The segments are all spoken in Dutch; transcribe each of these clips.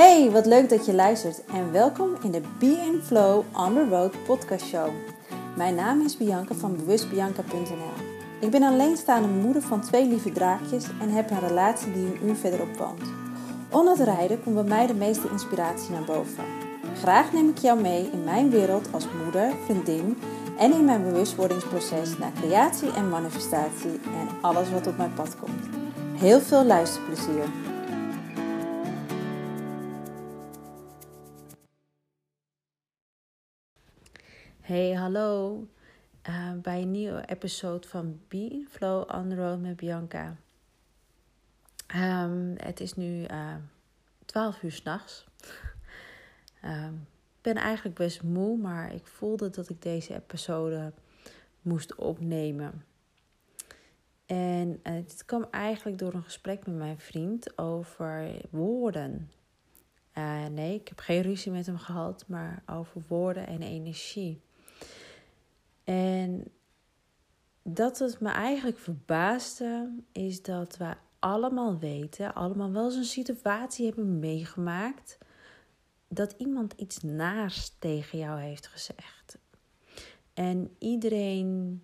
Hey, wat leuk dat je luistert en welkom in de Be in Flow on the Road podcast show. Mijn naam is Bianca van bewustbianca.nl. Ik ben alleenstaande moeder van twee lieve draakjes en heb een relatie die een uur verderop woont. Onder het rijden komt bij mij de meeste inspiratie naar boven. Graag neem ik jou mee in mijn wereld als moeder, vriendin en in mijn bewustwordingsproces naar creatie en manifestatie en alles wat op mijn pad komt. Heel veel luisterplezier! Hey, hallo. Uh, bij een nieuwe episode van Be Flow on the Road met Bianca. Um, het is nu uh, eh, 12 uur s'nachts. um, ik ben eigenlijk best moe, maar ik voelde dat ik deze episode moest opnemen. En uh, dit kwam eigenlijk door een gesprek met mijn vriend over woorden. Nee, ik heb geen ruzie met hem gehad, maar over woorden en energie. En dat het me eigenlijk verbaasde, is dat we allemaal weten, allemaal wel eens een situatie hebben meegemaakt, dat iemand iets naars tegen jou heeft gezegd. En iedereen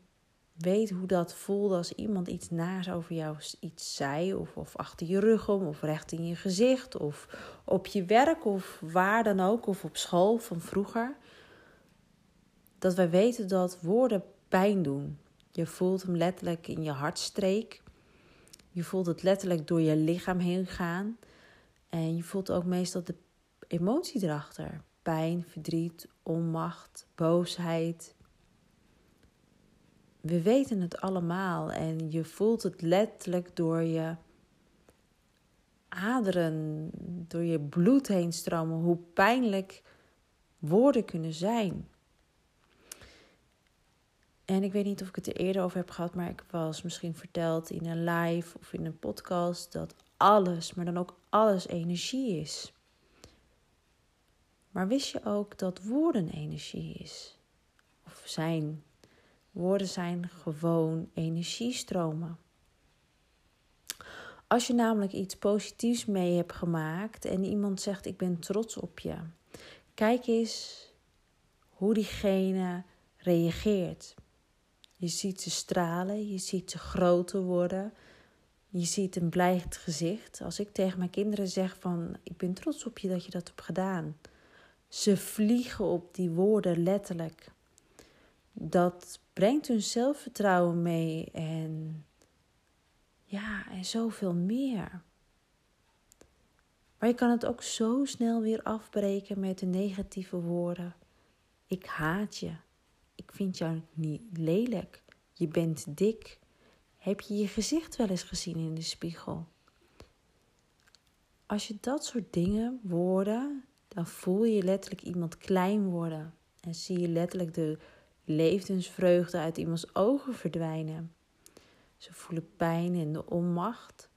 weet hoe dat voelde als iemand iets naars over jou iets zei, of, of achter je rug om, of recht in je gezicht, of op je werk, of waar dan ook, of op school van vroeger dat wij weten dat woorden pijn doen. Je voelt hem letterlijk in je hartstreek. Je voelt het letterlijk door je lichaam heen gaan. En je voelt ook meestal de emotie erachter. Pijn, verdriet, onmacht, boosheid. We weten het allemaal en je voelt het letterlijk door je aderen, door je bloed heen stromen, hoe pijnlijk woorden kunnen zijn. En ik weet niet of ik het er eerder over heb gehad, maar ik was misschien verteld in een live of in een podcast dat alles, maar dan ook alles energie is. Maar wist je ook dat woorden energie is? Of zijn? Woorden zijn gewoon energiestromen. Als je namelijk iets positiefs mee hebt gemaakt en iemand zegt: Ik ben trots op je, kijk eens hoe diegene reageert. Je ziet ze stralen, je ziet ze groter worden. Je ziet een blij gezicht. Als ik tegen mijn kinderen zeg van ik ben trots op je dat je dat hebt gedaan. Ze vliegen op die woorden letterlijk. Dat brengt hun zelfvertrouwen mee en ja, en zoveel meer. Maar je kan het ook zo snel weer afbreken met de negatieve woorden. Ik haat je. Vind jou niet lelijk. Je bent dik. Heb je je gezicht wel eens gezien in de spiegel? Als je dat soort dingen, woorden, dan voel je letterlijk iemand klein worden. En zie je letterlijk de levensvreugde uit iemands ogen verdwijnen. Ze voelen pijn en de onmacht.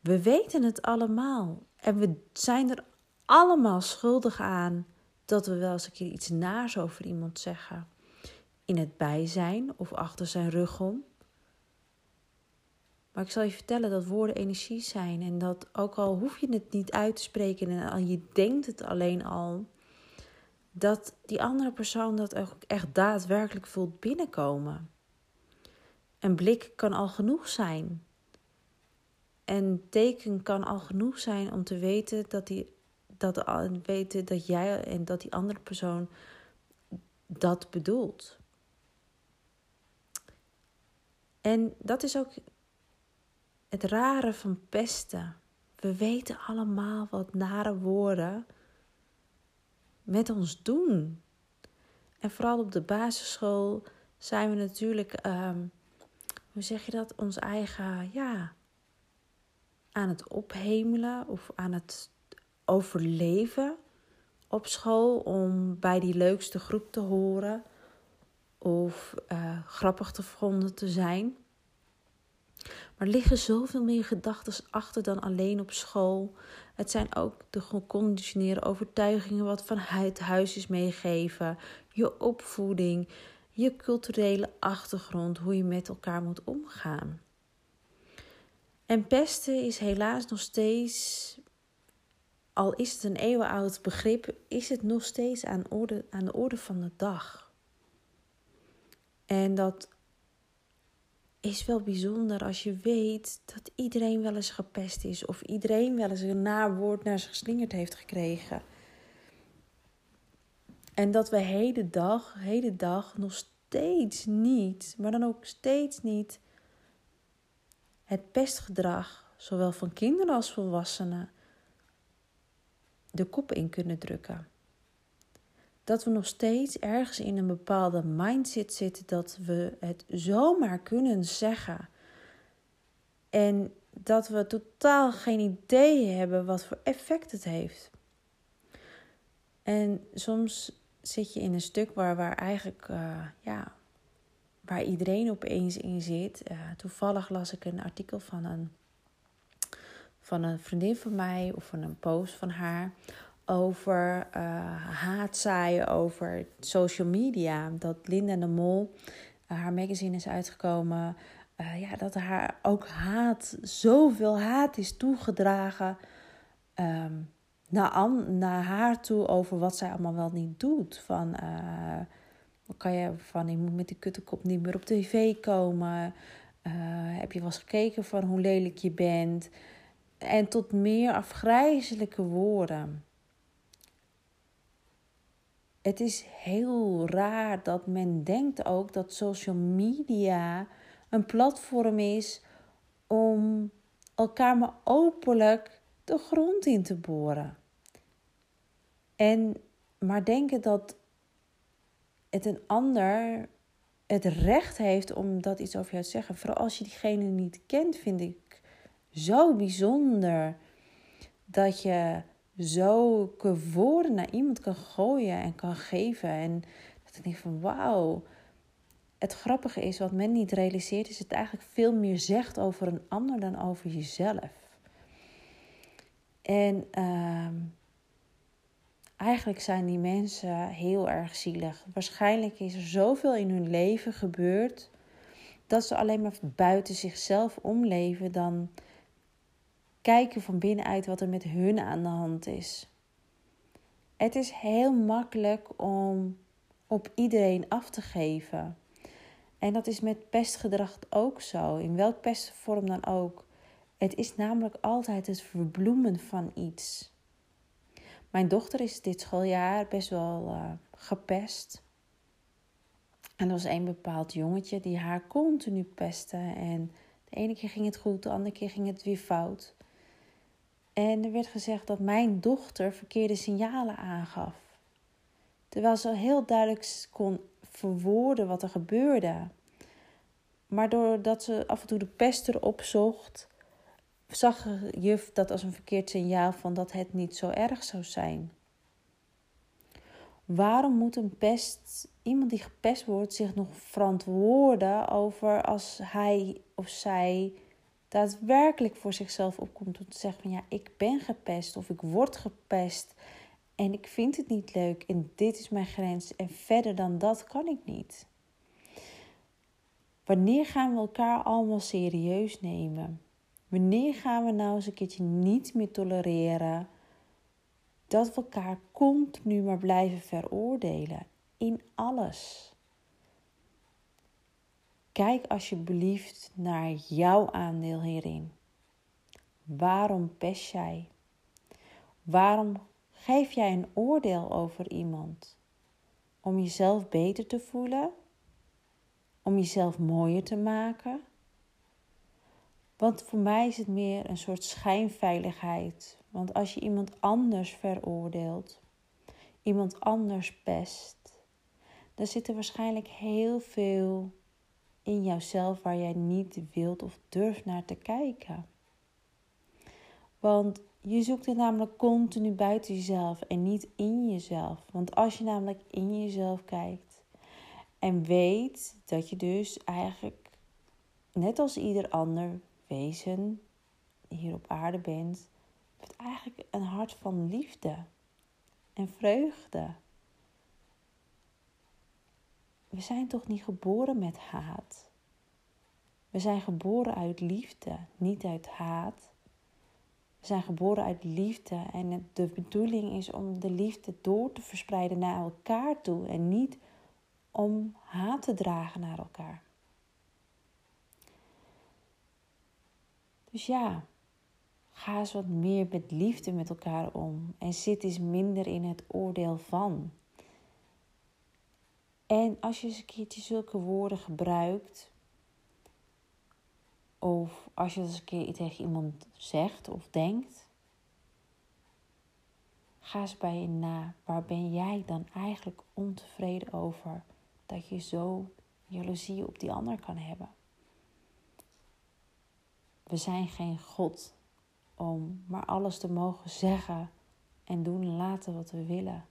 We weten het allemaal. En we zijn er allemaal schuldig aan dat we wel eens een keer iets naars over iemand zeggen. In het bijzijn of achter zijn rug om. Maar ik zal je vertellen dat woorden energie zijn. En dat ook al hoef je het niet uit te spreken en al je denkt het alleen al. Dat die andere persoon dat ook echt daadwerkelijk voelt binnenkomen. Een blik kan al genoeg zijn. En teken kan al genoeg zijn om te weten dat die dat weten dat jij en dat die andere persoon dat bedoelt. En dat is ook het rare van pesten. We weten allemaal wat nare woorden met ons doen. En vooral op de basisschool zijn we natuurlijk, um, hoe zeg je dat, ons eigen, ja, aan het ophemelen of aan het overleven op school om bij die leukste groep te horen of uh, grappig te vonden te zijn. Maar er liggen zoveel meer gedachten achter dan alleen op school. Het zijn ook de geconditioneerde overtuigingen wat vanuit huis is meegeven, je opvoeding, je culturele achtergrond, hoe je met elkaar moet omgaan. En pesten is helaas nog steeds al is het een eeuwenoud begrip, is het nog steeds aan, orde, aan de orde van de dag. En dat is wel bijzonder als je weet dat iedereen wel eens gepest is of iedereen wel eens een naar woord naar zich geslingerd heeft gekregen. En dat we heden dag, heden dag nog steeds niet, maar dan ook steeds niet het pestgedrag, zowel van kinderen als volwassenen, de kop in kunnen drukken. Dat we nog steeds ergens in een bepaalde mindset zitten dat we het zomaar kunnen zeggen. En dat we totaal geen idee hebben wat voor effect het heeft. En soms zit je in een stuk waar, waar eigenlijk, uh, ja, waar iedereen opeens in zit. Uh, toevallig las ik een artikel van een, van een vriendin van mij of van een post van haar over uh, haatzaaien over social media. Dat Linda de Mol, haar magazine is uitgekomen. ja, dat haar ook haat, zoveel haat is toegedragen. Um, naar, naar haar toe over wat zij allemaal wel niet doet. Van, kan je van, je moet met die kuttekop niet meer op tv komen. Heb je wel eens gekeken van hoe lelijk je bent. En tot meer afgrijzelijke woorden. Het is heel raar dat men denkt ook dat social media een platform is om elkaar maar openlijk de grond in te boren. En maar denken dat het een ander het recht heeft om dat iets over jou te zeggen. Vooral als je diegene niet kent, vind ik zo bijzonder dat je zulke woorden naar iemand kan gooien en kan geven. En dat ik denk van wauw. Het grappige is, wat men niet realiseert, is het eigenlijk veel meer zegt over een ander dan over jezelf. En uh, eigenlijk zijn die mensen heel erg zielig. Waarschijnlijk is er zoveel in hun leven gebeurd dat ze alleen maar buiten zichzelf omleven dan kijken van binnenuit wat er met hun aan de hand is. Het is heel makkelijk om op iedereen af te geven. En dat is met pestgedrag ook zo, in welk pestvorm dan ook. Het is namelijk altijd het verbloemen van iets. Mijn dochter is dit schooljaar best wel uh, gepest. En er was een bepaald jongetje die haar continu pestte. En de ene keer ging het goed, de andere keer ging het weer fout. En er werd gezegd dat mijn dochter verkeerde signalen aangaf. Terwijl ze heel duidelijk kon verwoorden wat er gebeurde. Maar doordat ze af en toe de pester opzocht, zag juf dat als een verkeerd signaal van dat het niet zo erg zou zijn. Waarom moet een pest, iemand die gepest wordt, zich nog verantwoorden over als hij of zij daadwerkelijk voor zichzelf opkomt om te zeggen van ja, ik ben gepest of ik word gepest en ik vind het niet leuk en dit is mijn grens en verder dan dat kan ik niet. Wanneer gaan we elkaar allemaal serieus nemen? Wanneer gaan we nou eens een keertje niet meer tolereren dat we elkaar continu maar blijven veroordelen in alles? Kijk alsjeblieft naar jouw aandeel hierin. Waarom pest jij? Waarom geef jij een oordeel over iemand? Om jezelf beter te voelen? Om jezelf mooier te maken? Want voor mij is het meer een soort schijnveiligheid. Want als je iemand anders veroordeelt, iemand anders pest, dan zit er waarschijnlijk heel veel in jouzelf waar jij niet wilt of durft naar te kijken. Want je zoekt het namelijk continu buiten jezelf en niet in jezelf. Want als je namelijk in jezelf kijkt en weet dat je dus eigenlijk, net als ieder ander, wezen hier op aarde bent, eigenlijk een hart van liefde en vreugde. We zijn toch niet geboren met haat? We zijn geboren uit liefde, niet uit haat. We zijn geboren uit liefde en de bedoeling is om de liefde door te verspreiden naar elkaar toe en niet om haat te dragen naar elkaar. Dus ja, ga eens wat meer met liefde met elkaar om en zit eens minder in het oordeel van. En als je eens een keertje zulke woorden gebruikt, of als je eens een keer tegen iemand zegt of denkt, ga eens bij je na. Waar ben jij dan eigenlijk ontevreden over dat je zo jaloezie op die ander kan hebben? We zijn geen God om maar alles te mogen zeggen en doen en laten wat we willen.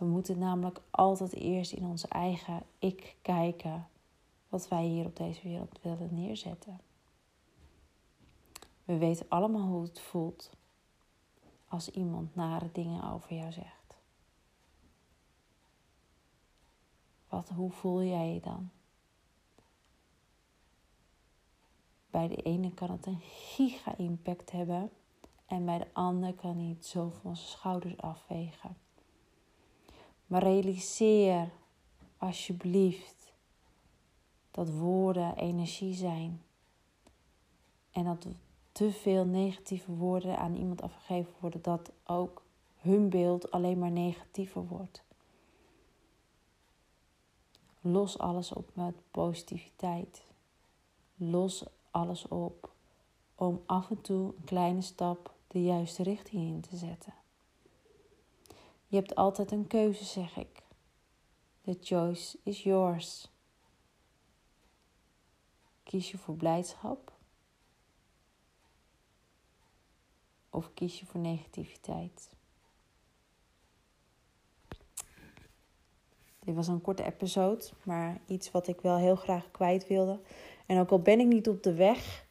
We moeten namelijk altijd eerst in onze eigen ik kijken wat wij hier op deze wereld willen neerzetten. We weten allemaal hoe het voelt als iemand nare dingen over jou zegt. Wat, hoe voel jij je dan? Bij de ene kan het een giga-impact hebben en bij de ander kan hij het zo van zijn schouders afvegen. Maar realiseer alsjeblieft dat woorden energie zijn en dat te veel negatieve woorden aan iemand afgegeven worden, dat ook hun beeld alleen maar negatiever wordt. Los alles op met positiviteit. Los alles op om af en toe een kleine stap de juiste richting in te zetten. Je hebt altijd een keuze, zeg ik. The choice is yours. Kies je voor blijdschap of kies je voor negativiteit? Dit was een korte episode, maar iets wat ik wel heel graag kwijt wilde. En ook al ben ik niet op de weg,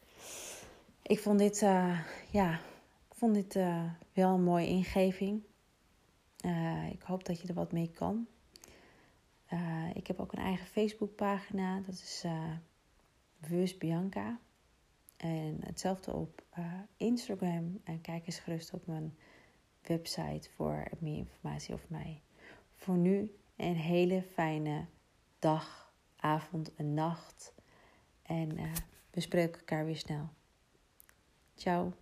ik vond dit, uh, ja, ik vond dit uh, wel een mooie ingeving. Uh, ik hoop dat je er wat mee kan. ik heb ook een eigen Facebookpagina, dat is Bewust Bianca. En hetzelfde op Instagram. En kijk eens gerust op mijn website voor meer informatie over mij. Voor nu een hele fijne dag, avond en nacht. En uh, we spreken elkaar weer snel. Ciao.